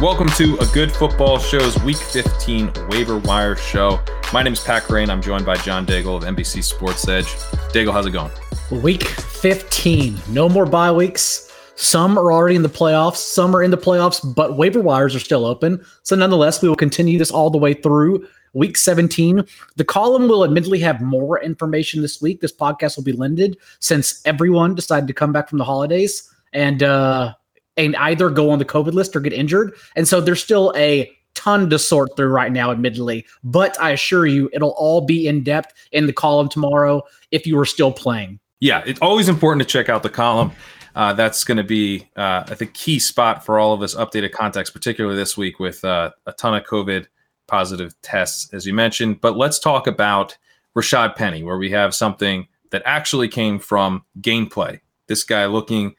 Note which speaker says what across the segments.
Speaker 1: Welcome to a good football show's Week 15 waiver wire show. My name is Pat Kerrane. I'm joined by John Daigle of NBC Sports Edge. Daigle, how's it going?
Speaker 2: Week 15. No more bye weeks. Some are already in the playoffs. Some are in the playoffs, but waiver wires are still open. So, nonetheless, we will continue this all the way through week 17. The column will admittedly have more information this week. This podcast will be limited since everyone decided to come back from the holidays. And uh, and either go on the COVID list or get injured. And so there's still a ton to sort through right now, admittedly. But I assure you, it'll all be in depth in the column tomorrow if you are still playing.
Speaker 1: Yeah, it's always important to check out the column. Uh, that's going to be, uh, I think, key spot for all of us updated context, particularly this week with uh, a ton of COVID positive tests, as you mentioned. But let's talk about Rashaad Penny, where we have something that actually came from gameplay. This guy looking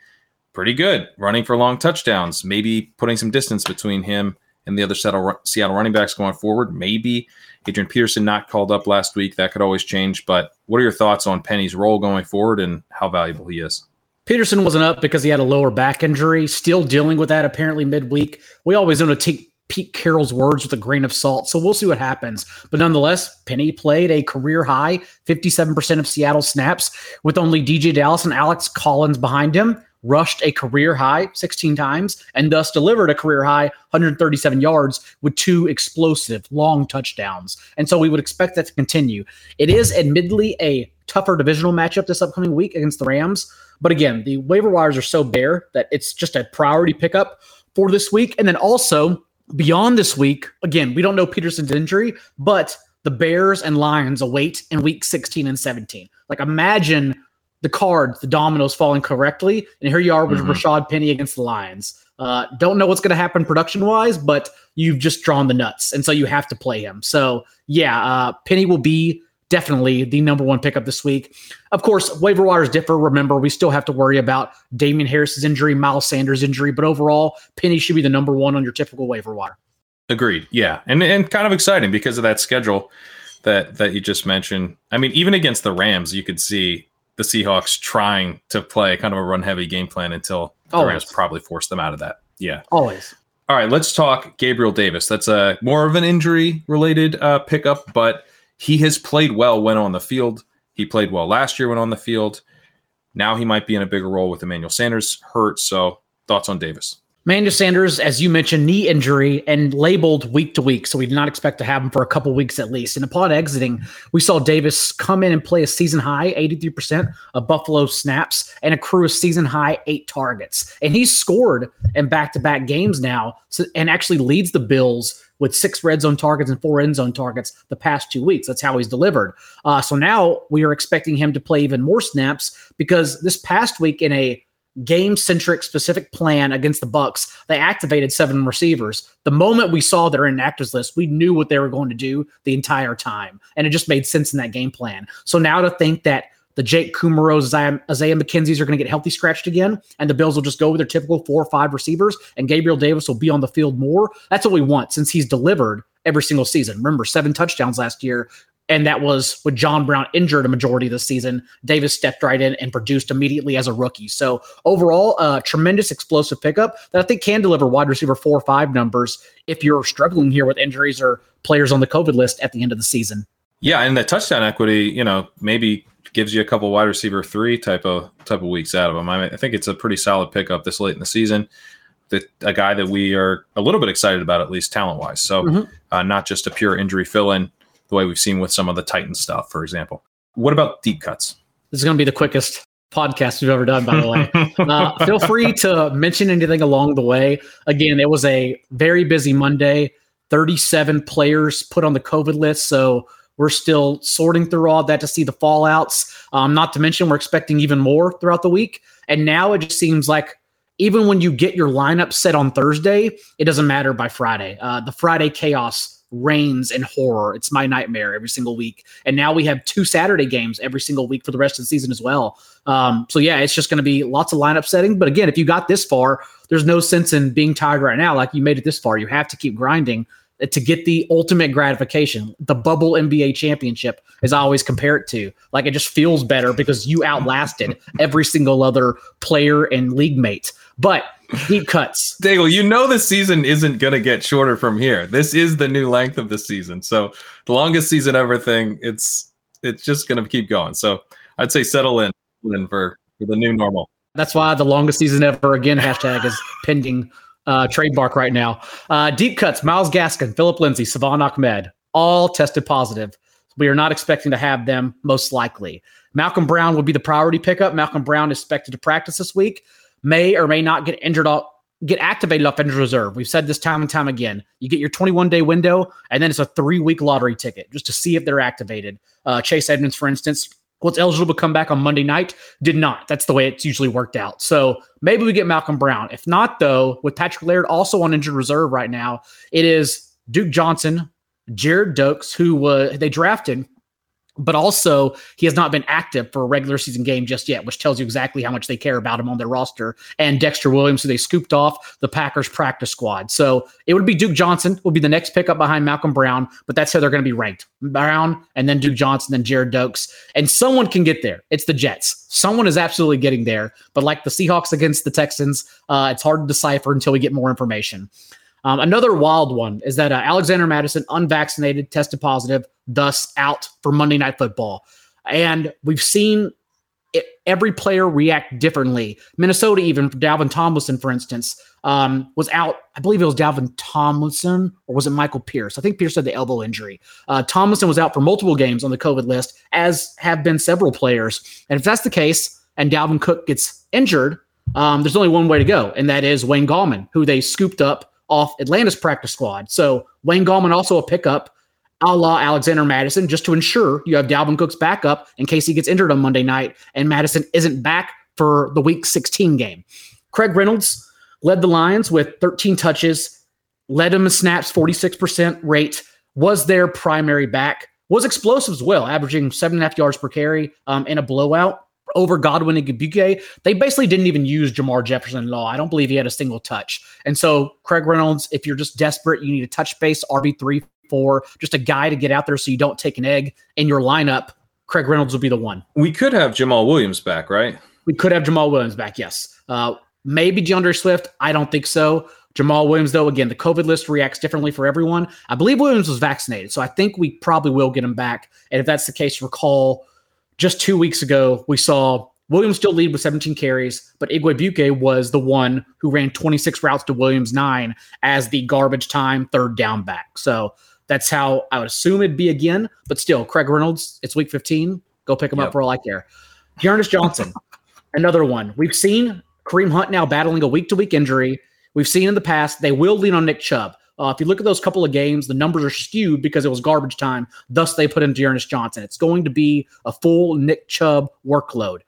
Speaker 1: pretty good, running for long touchdowns, maybe putting some distance between him and the other Seattle running backs going forward. Maybe Adrian Peterson not called up last week. That could always change. But what are your thoughts on Penny's role going forward and how valuable he is?
Speaker 2: Peterson wasn't up because he had a lower back injury, still dealing with that apparently midweek. We always want to take Pete Carroll's words with a grain of salt. So we'll see what happens. But nonetheless, Penny played a career high 57% of Seattle snaps with only DeeJay Dallas and Alex Collins behind him rushed a career high 16 times and thus delivered a career high 137 yards with two explosive long touchdowns. And so we would expect that to continue. It is admittedly a tougher divisional matchup this upcoming week against the Rams. But again, the waiver wires are so bare that it's just a priority pickup for this week. And then also beyond this week, again, we don't know Peterson's injury, but the Bears and Lions await in week 16 and 17. Like imagine the cards, the dominoes falling correctly, and here you are with mm-hmm. Rashaad Penny against the Lions. Uh, don't know what's going to happen production wise, but you've just drawn the nuts, and so you have to play him. So yeah, uh, Penny will be definitely the number one pickup this week. Of course, waiver wires differ. Remember, we still have to worry about Damien Harris's injury, Miles Sanders' injury, but overall, Penny should be the number one on your typical waiver wire.
Speaker 1: Agreed. Yeah, and and kind of exciting because of that schedule that that you just mentioned. I mean, even against the Rams, you could see the Seahawks trying to play kind of a run heavy game plan until the Rams probably forced them out of that. Yeah.
Speaker 2: Always.
Speaker 1: All right, let's talk Gabriel Davis. That's a more of an injury related uh, pickup, but he has played well when on the field. He played well last year when on the field. Now he might be in a bigger role with Emmanuel Sanders hurt. So, thoughts on Davis?
Speaker 2: Manuel Sanders, as you mentioned, knee injury and labeled week to week. So we did not expect to have him for a couple weeks at least. And upon exiting, we saw Davis come in and play a season high 83% of Buffalo snaps and accrue a season high eight targets. And he's scored in back to back games now and actually leads the Bills with six red zone targets and four end zone targets the past two weeks. That's how he's delivered. Uh, so now we are expecting him to play even more snaps because this past week in a game centric specific plan against the Bucs. they activated seven receivers. The moment we saw their inactives list, we knew what they were going to do the entire time, and it just made sense in that game plan. So now to think that the Jake Kumerow's, Isaiah, Isaiah McKenzie's are going to get healthy scratched again, and the Bills will just go with their typical four or five receivers, and Gabriel Davis will be on the field more. That's what we want since he's delivered every single season. Remember, seven touchdowns last year and that was with John Brown injured a majority of the season. Davis stepped right in and produced immediately as a rookie. So overall, a tremendous explosive pickup that I think can deliver wide receiver four or five numbers if you're struggling here with injuries or players on the COVID list at the end of the season.
Speaker 1: Yeah, and the touchdown equity, you know, maybe gives you a couple wide receiver three type of type of weeks out of him. I, mean, I think it's a pretty solid pickup this late in the season. That a guy that we are a little bit excited about, at least talent wise. So, mm-hmm. uh, not just a pure injury fill in the way we've seen with some of the Titan stuff, for example. What about deep cuts?
Speaker 2: This is going to be the quickest podcast we've ever done, by the way. uh, feel free to mention anything along the way. Again, it was a very busy Monday. 37 players put on the COVID list. So we're still sorting through all that to see the fallouts. Um, not to mention, we're expecting even more throughout the week. And now it just seems like even when you get your lineup set on Thursday, it doesn't matter by Friday. Uh, the Friday chaos reigns in horror. It's my nightmare every single week. And now we have two Saturday games every single week for the rest of the season as well. Um, so yeah, it's just going to be lots of lineup setting. But again, if you got this far, there's no sense in being tired right now. Like you made it this far, you have to keep grinding. To get the ultimate gratification. The bubble NBA championship is I always compared to. Like it just feels better because you outlasted every single other player and league mate. But deep cuts.
Speaker 1: Daigle, you know the season isn't going to get shorter from here. This is the new length of the season. So the longest season ever thing, it's it's just going to keep going. So I'd say settle in, in for, for the new normal.
Speaker 2: That's why the longest season ever again hashtag is pending uh, trademark right now. Uh, deep cuts, Myles Gaskin, Phillip Lindsay, Salvon Ahmed, all tested positive. We are not expecting to have them most likely. Malcolm Brown will be the priority pickup. Malcolm Brown is expected to practice this week, may or may not get injured off, get activated off injured reserve. We've said this time and time again. You get your 21 day window, and then it's a three week lottery ticket just to see if they're activated. Uh, Chase Edmonds, for instance, was eligible to come back on Monday night, did not. That's the way it's usually worked out. So maybe we get Malcolm Brown. If not, though, with Patrick Laird also on injured reserve right now, it is Duke Johnson, Gerrid Doaks, who uh, they drafted but also he has not been active for a regular season game just yet, which tells you exactly how much they care about him on their roster. And Dexter Williams, who they scooped off the Packers practice squad. So it would be Duke Johnson will be the next pickup behind Malcolm Brown, but that's how they're going to be ranked. Brown and then Duke Johnson, then Gerrid Doaks. And someone can get there. It's the Jets. Someone is absolutely getting there. But like the Seahawks against the Texans, uh, it's hard to decipher until we get more information. Um, another wild one is that uh, Alexander Mattison, unvaccinated, tested positive, thus out for Monday Night Football. And we've seen it, every player react differently. Minnesota, even Dalvin Tomlinson, for instance, um, was out. I believe it was Dalvin Tomlinson or was it Michael Pierce? I think Pierce had the elbow injury. Uh, Tomlinson was out for multiple games on the COVID list, as have been several players. And if that's the case, and Dalvin Cook gets injured, um, there's only one way to go, and that is Wayne Gallman, who they scooped up off Atlanta's practice squad. So Wayne Gallman also a pickup a la Alexander Mattison, just to ensure you have Dalvin Cook's backup in case he gets injured on Monday night and Mattison isn't back for the week 16 game. Craig Reynolds led the Lions with 13 touches, led them in snaps, 46% rate, was their primary back, was explosive as well, averaging seven and a half yards per carry um, in a blowout over Godwin Igwebuike, they basically didn't even use Jermar Jefferson at all. I don't believe he had a single touch. And so, Craig Reynolds, if you're just desperate, you need a touch base RB3 4, just a guy to get out there so you don't take an egg in your lineup. Craig Reynolds will be the one.
Speaker 1: We could have Jamaal Williams back, right?
Speaker 2: We could have Jamaal Williams back, yes. Uh, maybe D'Andre Swift. I don't think so. Jamaal Williams, though, again, the COVID list reacts differently for everyone. I believe Williams was vaccinated, so I think we probably will get him back. And if that's the case, recall just two weeks ago, we saw Williams still lead with 17 carries, but Igwebuike was the one who ran 26 routes to Williams' nine as the garbage time third down back. So that's how I would assume it'd be again. But still, Craig Reynolds, it's week 15. Go pick him yep. up for all I care. D'Ernest Johnson, another one. We've seen Kareem Hunt now battling a week to week injury. We've seen in the past they will lean on Nick Chubb. Uh, if you look at those couple of games, the numbers are skewed because it was garbage time. Thus, they put in D'Ernest Johnson. It's going to be a full Nick Chubb workload.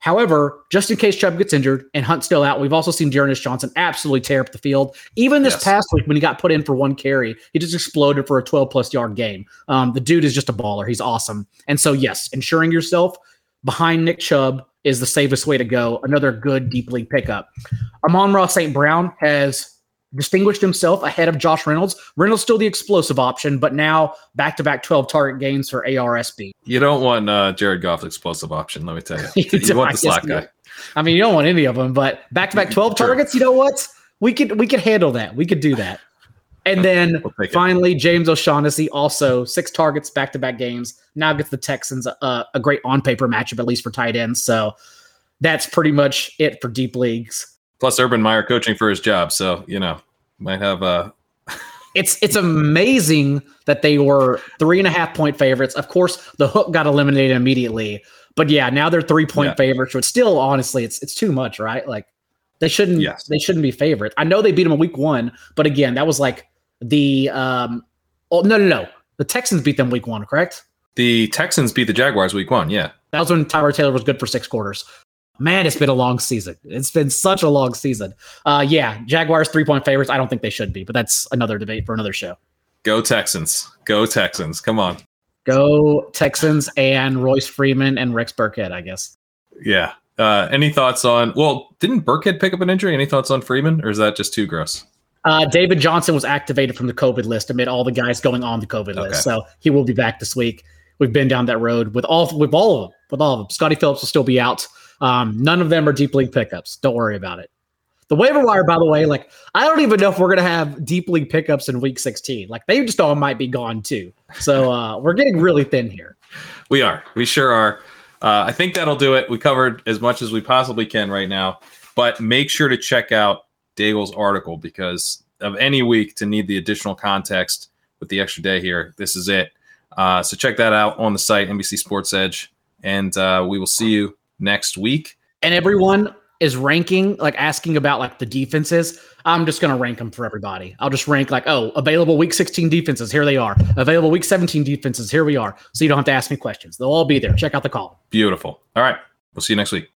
Speaker 2: However, just in case Chubb gets injured and Hunt's still out, we've also seen D'Ernest Johnson absolutely tear up the field. Even this yes. past week, when he got put in for one carry, he just exploded for a 12 plus yard game. Um, the dude is just a baller. He's awesome. And so, yes, ensuring yourself behind Nick Chubb is the safest way to go. Another good deep league pickup. Amon-Ra St. Brown has distinguished himself ahead of Josh Reynolds. Reynolds still the explosive option, but now back to back 12 target gains for ARSB.
Speaker 1: You don't want uh, Jared Goff explosive option, let me tell you. you, you want the slot guy.
Speaker 2: I mean, you don't want any of them, but back to back 12 targets, you know what? We could we could handle that. We could do that. And then we'll finally, James O'Shaughnessy also six targets back to back games. Now gets the Texans a, a great on paper matchup, at least for tight ends. So that's pretty much it for deep leagues.
Speaker 1: Plus, Urban Meyer coaching for his job, so you know might have a.
Speaker 2: it's it's amazing that they were three and a half point favorites. Of course, the hook got eliminated immediately, but yeah, now they're three point yeah. favorites. But still, honestly, it's it's too much, right? Like they shouldn't yes. they shouldn't be favorites. I know they beat them in week one, but again, that was like the um. Oh no no no! The Texans beat them week one, correct?
Speaker 1: The Texans beat the Jaguars week one. Yeah,
Speaker 2: that was when Tyrod Taylor was good for six quarters man, it's been a long season. It's been such a long season. Uh, yeah, Jaguars three point favorites. I don't think they should be, but that's another debate for another show.
Speaker 1: Go Texans. Go Texans. Come on.
Speaker 2: Go Texans and Royce Freeman and Rex Burkhead, I guess.
Speaker 1: Yeah. Uh, any thoughts on? Well, didn't Burkhead pick up an injury? Any thoughts on Freeman, or is that just too gross?
Speaker 2: Uh, David Johnson was activated from the COVID list amid all the guys going on the COVID
Speaker 1: Okay.
Speaker 2: list, so he will be back this week. We've been down that road with all with all of them. With all of them, Scottie Phillips will still be out. Um, none of them are deep league pickups. Don't worry about it. The waiver wire, by the way, like I don't even know if we're gonna have deep league pickups in week 16. Like they just all might be gone too. So uh, we're getting really thin here.
Speaker 1: We are. We sure are. Uh, I think that'll do it. We covered as much as we possibly can right now, but make sure to check out Daigle's article because of any week to need the additional context with the extra day here. This is it. Uh, so check that out on the site, NBC Sports Edge, and uh, we will see you next week.
Speaker 2: and everyone is ranking like asking about like the defenses i'm just going to rank them for everybody i'll just rank like oh available week 16 defenses here they are available week 17 defenses here we are so you don't have to ask me questions they'll all be there check out the column
Speaker 1: Beautiful. All right. We'll see you next week.